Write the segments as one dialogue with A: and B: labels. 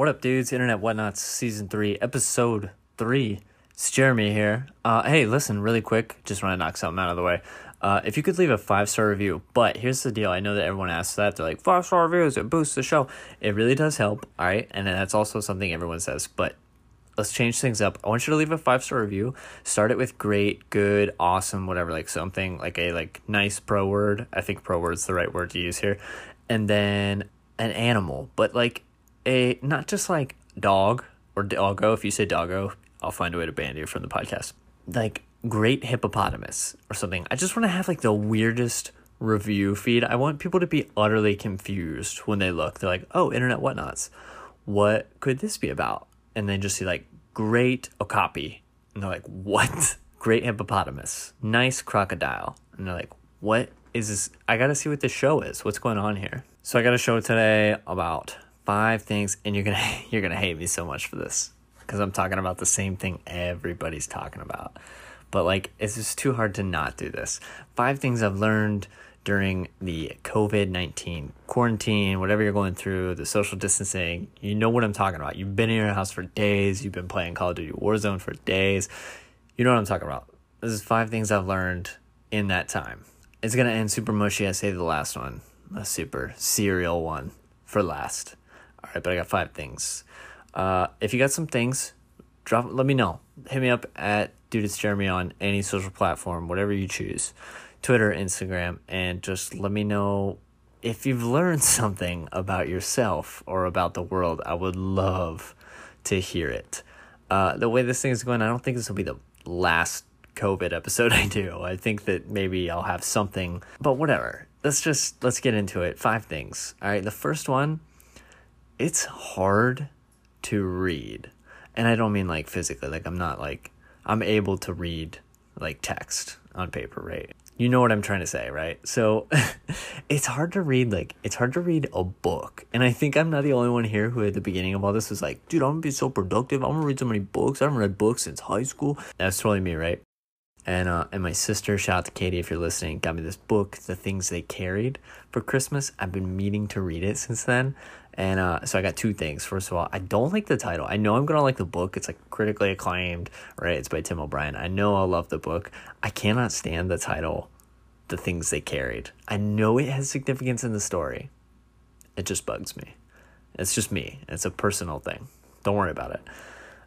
A: What up, dudes? Internet Whatnots Season 3, Episode 3. It's Jeremy here. Uh, hey, listen, really quick, just want to knock something out of the way. Uh, if you could leave a five star review, but here's the deal I know that everyone asks that. They're like, five star reviews, it boosts the show. It really does help, all right? And then that's also something everyone says, but let's change things up. I want you to leave a five star review. Start it with great, good, awesome, whatever, like something like a like nice pro word. I think pro word's the right word to use here. And then an animal, but like a not just like dog or doggo. If you say doggo, I'll find a way to ban you from the podcast. Like great hippopotamus or something. I just want to have like the weirdest review feed. I want people to be utterly confused when they look. They're like, oh, internet whatnots. What could this be about? And then just see like great okapi. And they're like, what? Great hippopotamus. Nice crocodile. And they're like, what is this? I gotta see what this show is. What's going on here? So I got a show today about five things, and you're gonna you're gonna hate me so much for this because I'm talking about the same thing everybody's talking about. But like, it's just too hard to not do this. Five things I've learned during the COVID 19 quarantine, whatever you're going through, the social distancing, you know what I'm talking about. You've been in your house for days, you've been playing Call of Duty Warzone for days. You know what I'm talking about. This is five things I've learned in that time. It's gonna end super mushy. I say the last one, a super serial one for last. All right, but I got five things. Uh, if you got some things, drop. Let me know. Hit me up at dude it's Jeremy on any social platform, whatever you choose, Twitter, Instagram, and just let me know if you've learned something about yourself or about the world. I would love to hear it. Uh, the way this thing is going, I don't think this will be the last COVID episode I do. I think that maybe I'll have something, but whatever. Let's just let's get into it. Five things. All right, the first one, it's hard to read. And I don't mean like physically, like I'm not like I'm able to read like text on paper, right? You know what I'm trying to say, right? So it's hard to read like it's hard to read a book. And I think I'm not the only one here who at the beginning of all this was like, dude, I'm gonna be so productive. I'm gonna read so many books. I haven't read books since high school. That's totally me, right? And uh, and my sister, shout out to Katie if you're listening, got me this book, The Things They Carried, for Christmas. I've been meaning to read it since then. And uh, so I got two things. First of all, I don't like the title. I know I'm gonna like the book. It's like critically acclaimed, right? It's by Tim O'Brien. I know I'll love the book. I cannot stand the title, The Things They Carried. I know it has significance in the story. It just bugs me. It's just me. It's a personal thing. Don't worry about it.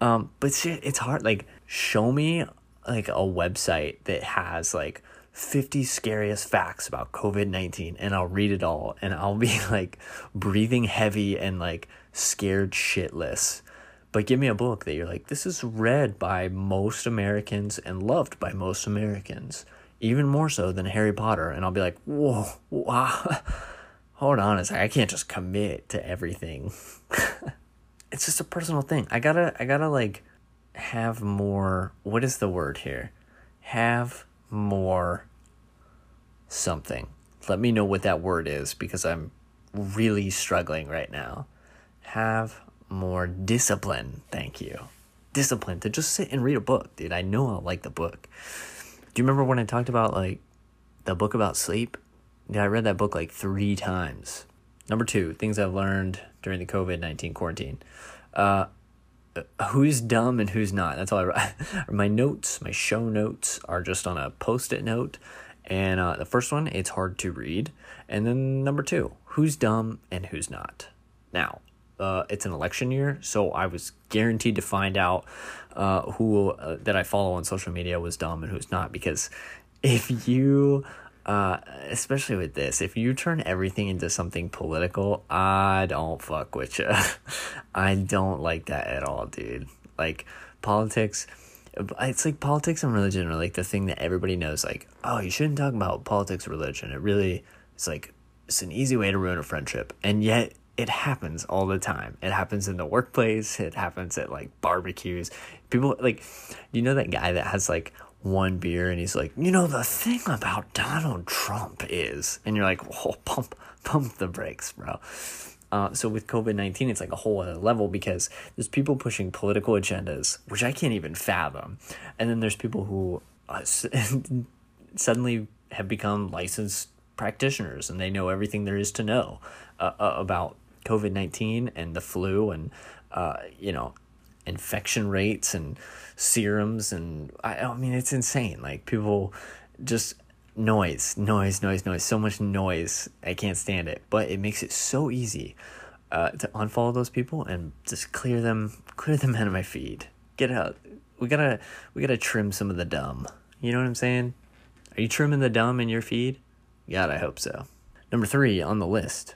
A: Um, but shit, it's hard. Like, show me like a website that has like 50 scariest facts about COVID 19 and I'll read it all and I'll be like breathing heavy and like scared shitless. But give me a book that you're like, this is read by most Americans and loved by most Americans, even more so than Harry Potter. And I'll be like, whoa, wow. Hold on a second. I can't just commit to everything. it's just a personal thing. I gotta, I gotta like have more. What is the word here? Have more something. Let me know what that word is because I'm really struggling right now. Have more discipline. Thank you. Discipline to just sit and read a book, dude. I know I'll like the book. Do you remember when I talked about like the book about sleep? Yeah, I read that book like three times. Number two, things I've learned during the COVID 19 quarantine. Uh, who's dumb and who's not. That's all I write. my notes, my show notes are just on a post it note. And uh, the first one, it's hard to read. And then number two, who's dumb and who's not. Now, uh, it's an election year, so I was guaranteed to find out uh, who uh, that I follow on social media was dumb and who's not. Because if you uh, especially with this, if you turn everything into something political, I don't fuck with you. I don't like that at all, dude. Like politics, it's like politics and religion are like the thing that everybody knows. Like, oh, you shouldn't talk about politics, religion. It really, it's like it's an easy way to ruin a friendship, and yet it happens all the time. It happens in the workplace. It happens at like barbecues. People like, you know that guy that has like one beer and he's like, you know, the thing about Donald Trump is, and you're like, whoa, pump, pump the brakes, bro. Uh, so with COVID 19, it's like a whole other level because there's people pushing political agendas, which I can't even fathom. And then there's people who uh, suddenly have become licensed practitioners and they know everything there is to know uh, uh about COVID 19 and the flu and, uh, you know, infection rates and serums. And I, I mean, it's insane. Like, people just noise, noise, noise, noise, so much noise. I can't stand it. But it makes it so easy uh, to unfollow those people and just clear them, clear them out of my feed. Get out. We gotta, we gotta trim some of the dumb. You know what I'm saying? Are you trimming the dumb in your feed? God, I hope so. Number three on the list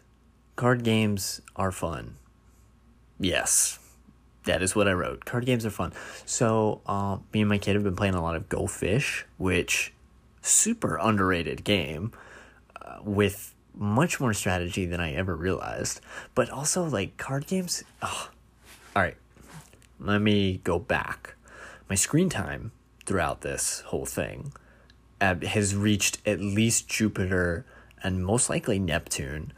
A: card games are fun. Yes, that is what I wrote. Card games are fun. So, uh, me and my kid have been playing a lot of Go Fish, which super underrated game uh, with much more strategy than I ever realized. But also, like card games. All right, let me go back. My screen time throughout this whole thing uh, has reached at least Jupiter and most likely Neptune.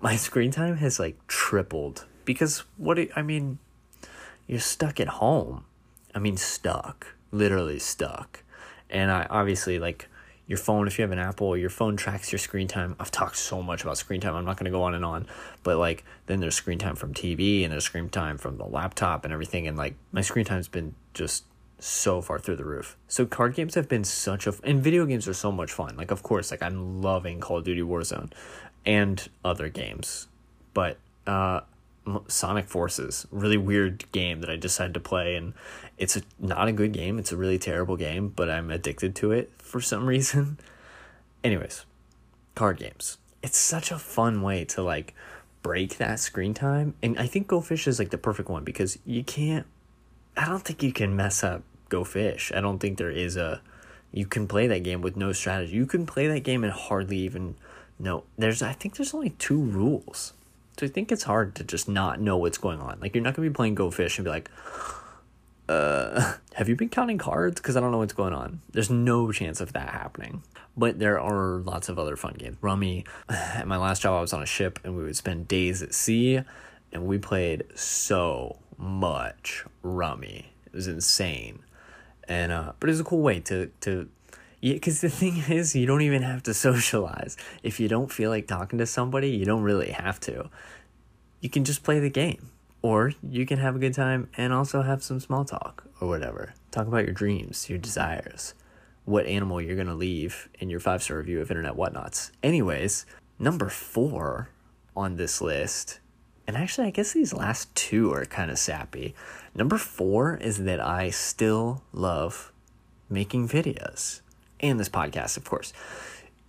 A: My screen time has like tripled because what I mean, you're stuck at home. I mean, stuck, literally stuck. And I obviously like your phone, if you have an Apple, your phone tracks your screen time. I've talked so much about screen time. I'm not going to go on and on, but like then there's screen time from TV and there's screen time from the laptop and everything. And like my screen time's been just so far through the roof. So card games have been such a and video games are so much fun. Like of course, like I'm loving Call of Duty Warzone and other games. But uh Sonic Forces, really weird game that I decided to play and it's a, not a good game. It's a really terrible game, but I'm addicted to it for some reason. Anyways, card games. It's such a fun way to like break that screen time. And I think Go Fish is like the perfect one because you can't I don't think you can mess up Go Fish. I don't think there is a you can play that game with no strategy. You can play that game and hardly even know. There's I think there's only two rules. So I think it's hard to just not know what's going on. Like you're not gonna be playing Go Fish and be like, uh, have you been counting cards? Because I don't know what's going on. There's no chance of that happening. But there are lots of other fun games. Rummy. At my last job, I was on a ship and we would spend days at sea, and we played so much rummy. It was insane, and uh, but it was a cool way to to. Yeah, because the thing is, you don't even have to socialize if you don't feel like talking to somebody. You don't really have to. You can just play the game, or you can have a good time and also have some small talk or whatever. Talk about your dreams, your desires, what animal you're gonna leave in your five star review of Internet Whatnots. Anyways, number four on this list and actually, I guess these last two are kind of sappy. Number four is that I still love making videos and this podcast, of course.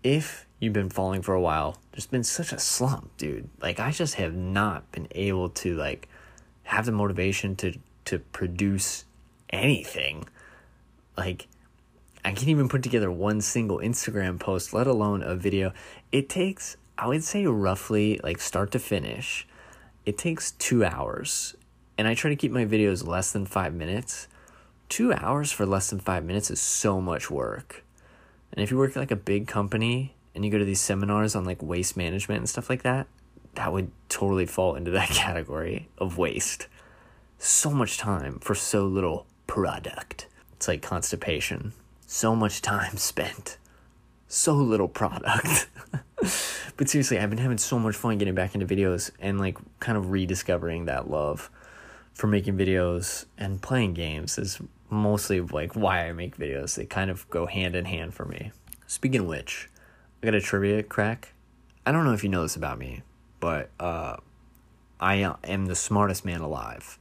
A: If you've been following for a while, there's been such a slump, dude. Like I just have not been able to like have the motivation to to produce anything. Like I can't even put together one single Instagram post, let alone a video. It takes I would say roughly like start to finish it takes two hours, and I try to keep my videos less than five minutes. Two hours for less than five minutes is so much work. And if you work at like a big company and you go to these seminars on like waste management and stuff like that, that would totally fall into that category of waste. So much time for so little product. It's like constipation. So much time spent, so little product. but seriously, I've been having so much fun getting back into videos and like kind of rediscovering that love for making videos and playing games is mostly like why I make videos. They kind of go hand in hand for me. Speaking of which, I got a trivia crack. I don't know if you know this about me, but uh, I am the smartest man alive.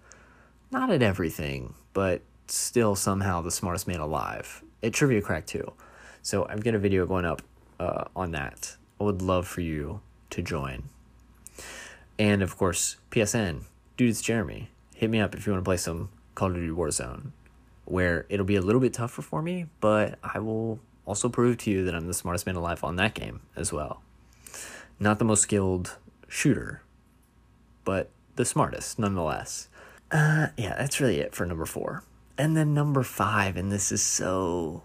A: Not at everything, but still somehow the smartest man alive. At Trivia Crack too. So I've got a video going up uh, on that I would love for you to join. And of course, PSN, dude, it's Jeremy. Hit me up if you want to play some Call of Duty Warzone, where it'll be a little bit tougher for me, but I will also prove to you that I'm the smartest man alive on that game as well. Not the most skilled shooter, but the smartest nonetheless. Uh, yeah, that's really it for number four. And then number five, and this is so,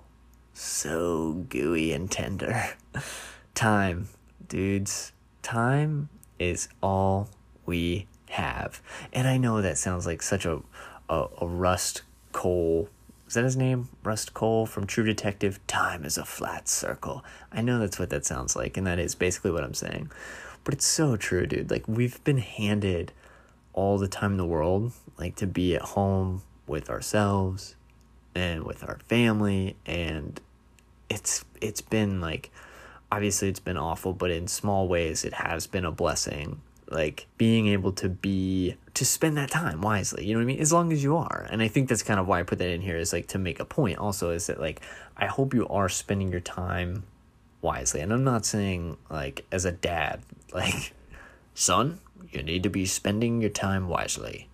A: so gooey and tender. Time, dudes. Time is all we have. And I know that sounds like such a, a, a Rust Cohle. Is that his name? Rust Cohle from True Detective? Time is a flat circle. I know that's what that sounds like, and that is basically what I'm saying. but it's so true, dude. Like we've been handed all the time in the world, like to be at home with ourselves and with our family and it's it's been like obviously it's been awful, but in small ways it has been a blessing. Like being able to be to spend that time wisely, you know what I mean? As long as you are. And I think that's kind of why I put that in here is like to make a point also is that like I hope you are spending your time wisely. And I'm not saying like as a dad, like son, you need to be spending your time wisely.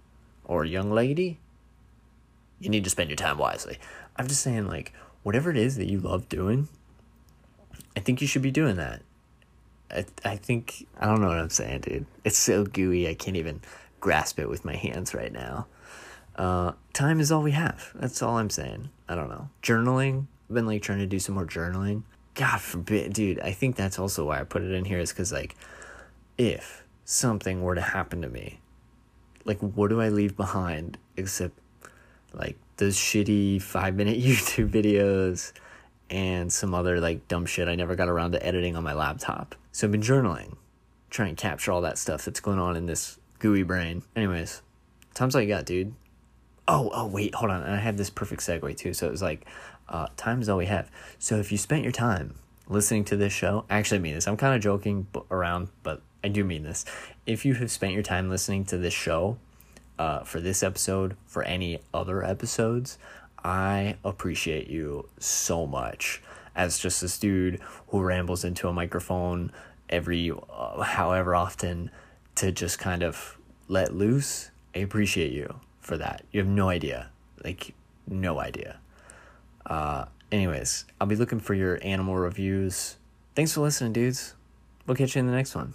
A: Or young lady, you need to spend your time wisely. I'm just saying like whatever it is that you love doing, I think you should be doing that. I, I think, I don't know what I'm saying, dude. It's so gooey, I can't even grasp it with my hands right now. Uh, time is all we have. That's all I'm saying. I don't know. Journaling, I've been like trying to do some more journaling. God forbid, dude. I think that's also why I put it in here is because, like, if something were to happen to me, like, what do I leave behind except, like, those shitty five minute YouTube videos? And some other like dumb shit I never got around to editing on my laptop. So I've been journaling, trying to capture all that stuff that's going on in this gooey brain. Anyways, time's all you got, dude. Oh, oh, wait, hold on. And I had this perfect segue too. So it was like, uh, time's all we have. So if you spent your time listening to this show, actually I actually mean this. I'm kind of joking around, but I do mean this. If you have spent your time listening to this show, uh, for this episode, for any other episodes, I appreciate you so much as just this dude who rambles into a microphone every uh, however often to just kind of let loose. I appreciate you for that. You have no idea. Like, no idea. Uh, anyways, I'll be looking for your animal reviews. Thanks for listening, dudes. We'll catch you in the next one.